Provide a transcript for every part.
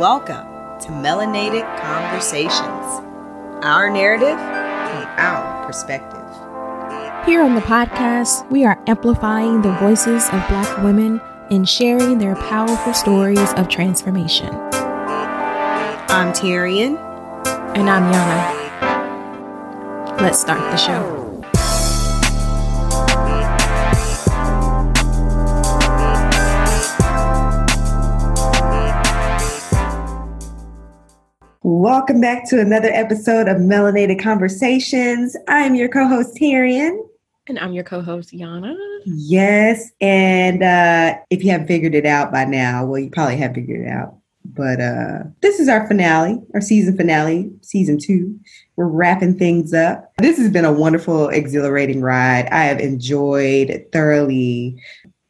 Welcome to Melanated Conversations, our narrative from our perspective. Here on the podcast, we are amplifying the voices of Black women and sharing their powerful stories of transformation. I'm Tyrian. And I'm Yana. Let's start the show. Welcome back to another episode of Melanated Conversations. I'm your co host, Tyrian. And I'm your co host, Yana. Yes. And uh, if you haven't figured it out by now, well, you probably have figured it out. But uh, this is our finale, our season finale, season two. We're wrapping things up. This has been a wonderful, exhilarating ride. I have enjoyed thoroughly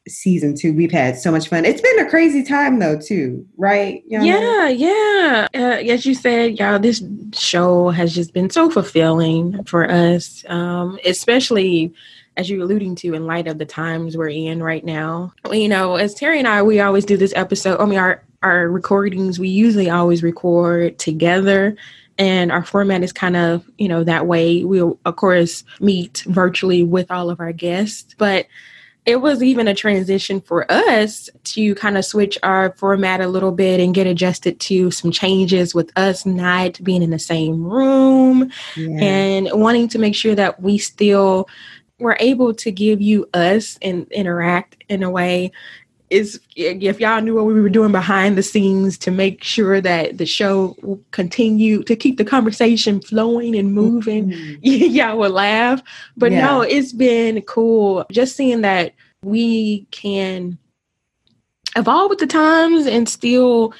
season two. We've had so much fun. It's been a crazy time though, too, right? Yeah, yeah. Uh, as you said, y'all, this show has just been so fulfilling for us, um, especially as you're alluding to in light of the times we're in right now. You know, as Terry and I, we always do this episode. I mean, our our recordings, we usually always record together and our format is kind of you know that way we'll of course meet virtually with all of our guests but it was even a transition for us to kind of switch our format a little bit and get adjusted to some changes with us not being in the same room yeah. and wanting to make sure that we still were able to give you us and interact in a way is if y'all knew what we were doing behind the scenes to make sure that the show will continue to keep the conversation flowing and moving, mm-hmm. y'all would laugh. But yeah. no, it's been cool just seeing that we can evolve with the times and still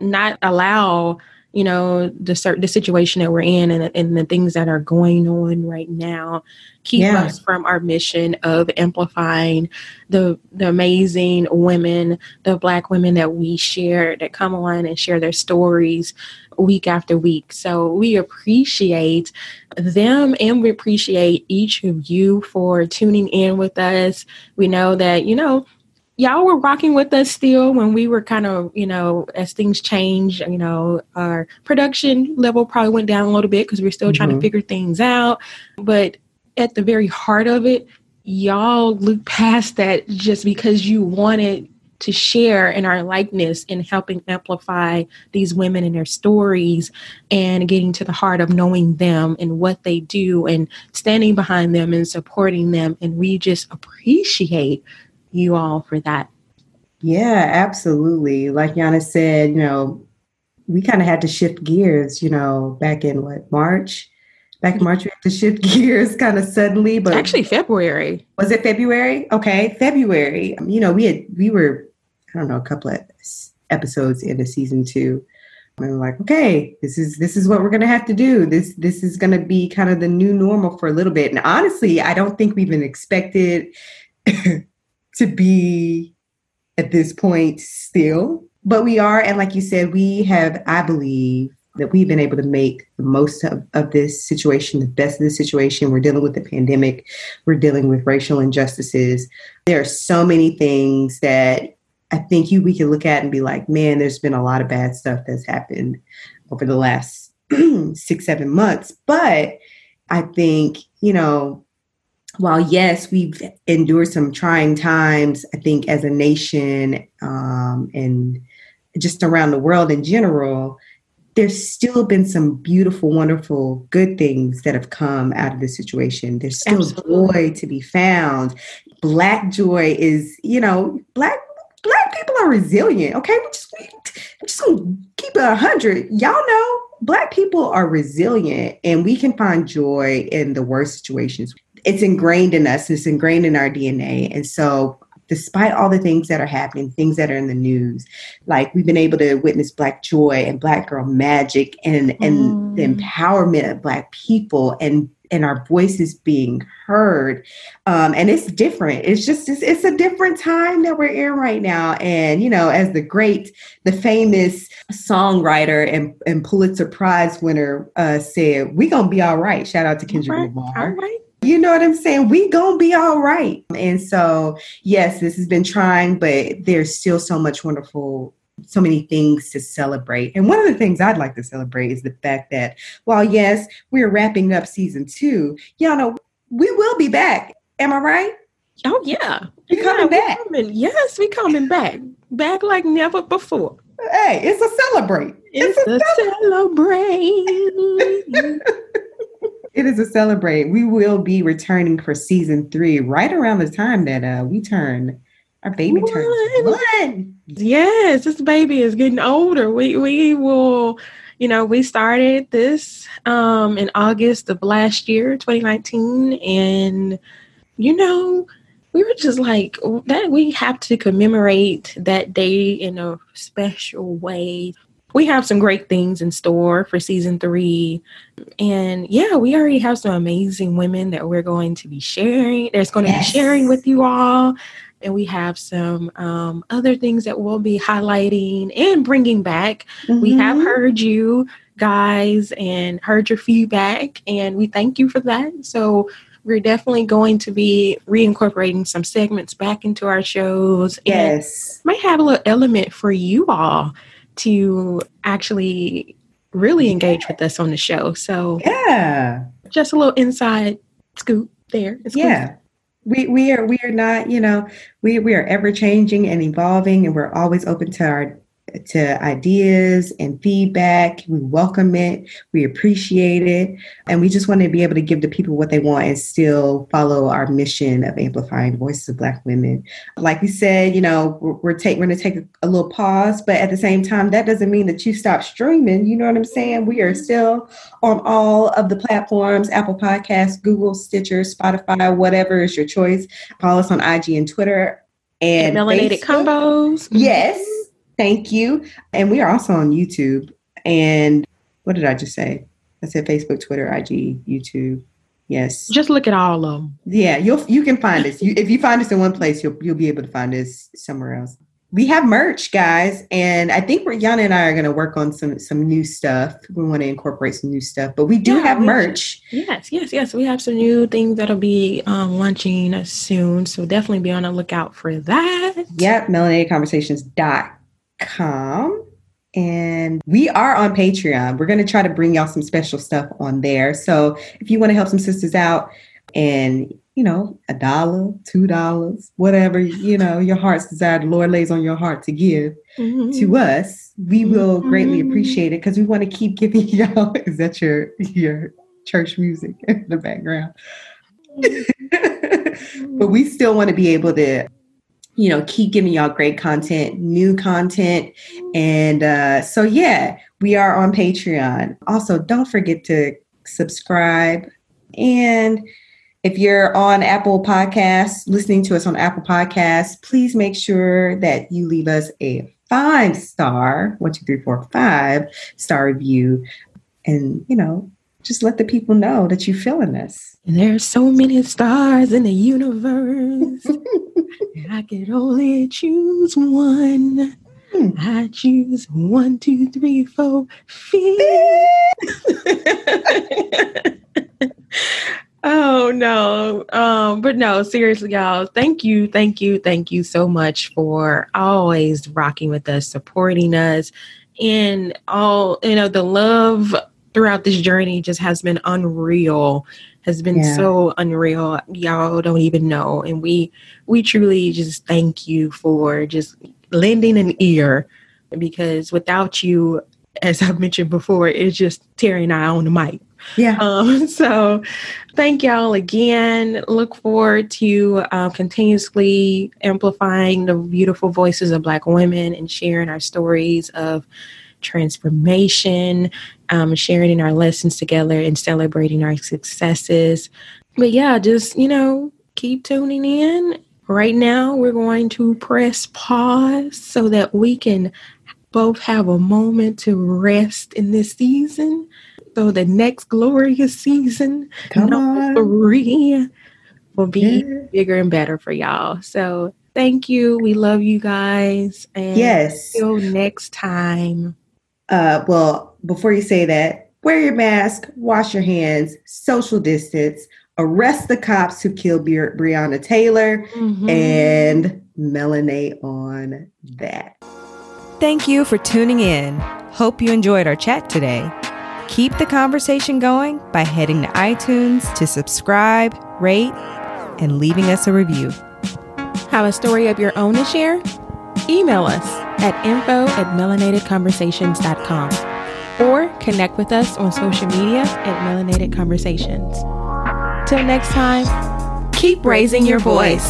not allow you know the certain the situation that we're in and, and the things that are going on right now keep yeah. us from our mission of amplifying the the amazing women the black women that we share that come on and share their stories week after week so we appreciate them and we appreciate each of you for tuning in with us we know that you know y'all were rocking with us still when we were kind of, you know, as things change, you know, our production level probably went down a little bit because we're still mm-hmm. trying to mm-hmm. figure things out. But at the very heart of it, y'all look past that just because you wanted to share in our likeness in helping amplify these women and their stories and getting to the heart of knowing them and what they do and standing behind them and supporting them. And we just appreciate you all for that. Yeah, absolutely. Like Yana said, you know, we kind of had to shift gears, you know, back in what, March? Back in March, we had to shift gears kind of suddenly, but actually February. Was it February? Okay, February. You know, we had we were, I don't know, a couple of episodes into season two. And we're like, okay, this is this is what we're gonna have to do. This this is gonna be kind of the new normal for a little bit. And honestly, I don't think we've been expected to be at this point still, but we are. And like you said, we have, I believe, that we've been able to make the most of, of this situation, the best of the situation. We're dealing with the pandemic, we're dealing with racial injustices. There are so many things that I think you we can look at and be like, man, there's been a lot of bad stuff that's happened over the last six, seven months. But I think, you know, while yes, we've endured some trying times, I think as a nation um, and just around the world in general, there's still been some beautiful, wonderful, good things that have come out of this situation. There's still Absolutely. joy to be found. Black joy is, you know, black black people are resilient. Okay, we just we, just gonna keep it a hundred. Y'all know black people are resilient, and we can find joy in the worst situations it's ingrained in us, it's ingrained in our DNA. And so despite all the things that are happening, things that are in the news, like we've been able to witness Black joy and Black girl magic and, and mm. the empowerment of Black people and and our voices being heard. Um, and it's different. It's just, it's, it's, a different time that we're in right now. And, you know, as the great, the famous songwriter and, and Pulitzer Prize winner uh, said, we going to be all right. Shout out to Kendrick right. Lamar. All right. You know what I'm saying? We gonna be all right. And so, yes, this has been trying, but there's still so much wonderful so many things to celebrate. And one of the things I'd like to celebrate is the fact that while yes, we're wrapping up season two, y'all know we will be back. Am I right? Oh yeah, we yeah, coming back. Coming, yes, we coming back, back like never before. Hey, it's a celebrate. It's, it's a, a celebrate. it is a celebrate. We will be returning for season three right around the time that uh, we turn our baby turns one. Yes, this baby is getting older. We we will, you know, we started this um in August of last year, 2019, and you know, we were just like that we have to commemorate that day in a special way we have some great things in store for season three. And yeah, we already have some amazing women that we're going to be sharing. There's going to yes. be sharing with you all. And we have some um, other things that we'll be highlighting and bringing back. Mm-hmm. We have mm-hmm. heard you guys and heard your feedback, and we thank you for that. So we're definitely going to be reincorporating some segments back into our shows. Yes. might have a little element for you all to actually really engage with us on the show. So yeah, just a little inside scoop there. It's yeah. Cool. We, we are we are not you know we we are ever changing and evolving and we're always open to our to ideas and feedback. We welcome it. We appreciate it. And we just want to be able to give the people what they want and still follow our mission of amplifying voices of Black women. Like we said, you know, we're, we're, take, we're going to take a, a, little pause, but at the same time, that doesn't mean that you stop streaming. You know what I'm saying? We are still on all of the platforms Apple Podcasts, Google, Stitcher, Spotify, whatever is your choice. Follow us on IG and Twitter. And, and melanated Facebook. convos. Yes Thank you. And we are also on YouTube. And what did I just say? I said Facebook, Twitter, IG, YouTube. Yes. Just look at all of them. Yeah, you'll you can find us. You, if you find us in one place, you'll you'll be able to find us somewhere else. We have merch, guys, and I think Yana and I are going to work on some some new stuff. We want to incorporate some new stuff, but we do yeah, have merch. Yes, yes, yes. We have some new things that'll be um, launching soon, so definitely be on the lookout for that. Yep, melanatedconversations.com com and we are on Patreon. We're going to try to bring y'all some special stuff on there. So if you want to help some sisters out and, you know, a dollar, two dollars, whatever, you know, your heart's desire, the Lord lays on your heart to give mm-hmm. to us, we will mm-hmm. greatly appreciate it because we want to keep giving y'all. Is that your your church music in the background? Mm-hmm. but we still want to be able to you know, keep giving y'all great content, new content. And uh, so, yeah, we are on Patreon. Also, don't forget to subscribe. And if you're on Apple Podcasts, listening to us on Apple Podcasts, please make sure that you leave us a five star, one, two, three, four, five star review. And, you know, just let the people know that you're feeling this. There's so many stars in the universe. I could only choose one. Hmm. I choose one, two, three, four, five. oh no. Um, but no, seriously, y'all, thank you, thank you, thank you so much for always rocking with us, supporting us, and all you know, the love throughout this journey just has been unreal has been yeah. so unreal. Y'all don't even know and we we truly just thank you for just lending an ear because without you as i've mentioned before it's just terry and i on the mic. Yeah. Um, so thank y'all again. Look forward to uh, continuously amplifying the beautiful voices of black women and sharing our stories of transformation, um, sharing our lessons together and celebrating our successes. But yeah, just, you know, keep tuning in. Right now, we're going to press pause so that we can both have a moment to rest in this season. So the next glorious season, Come number three, will be yeah. bigger and better for y'all. So thank you. We love you guys. And yes. Until next time. Uh, well, before you say that, wear your mask, wash your hands, social distance, arrest the cops who killed Bre- Breonna Taylor, mm-hmm. and melanate on that. Thank you for tuning in. Hope you enjoyed our chat today. Keep the conversation going by heading to iTunes to subscribe, rate, and leaving us a review. Have a story of your own to share? Email us at info at melanatedconversations.com or connect with us on social media at Melanated Conversations. Till next time, keep raising your voice.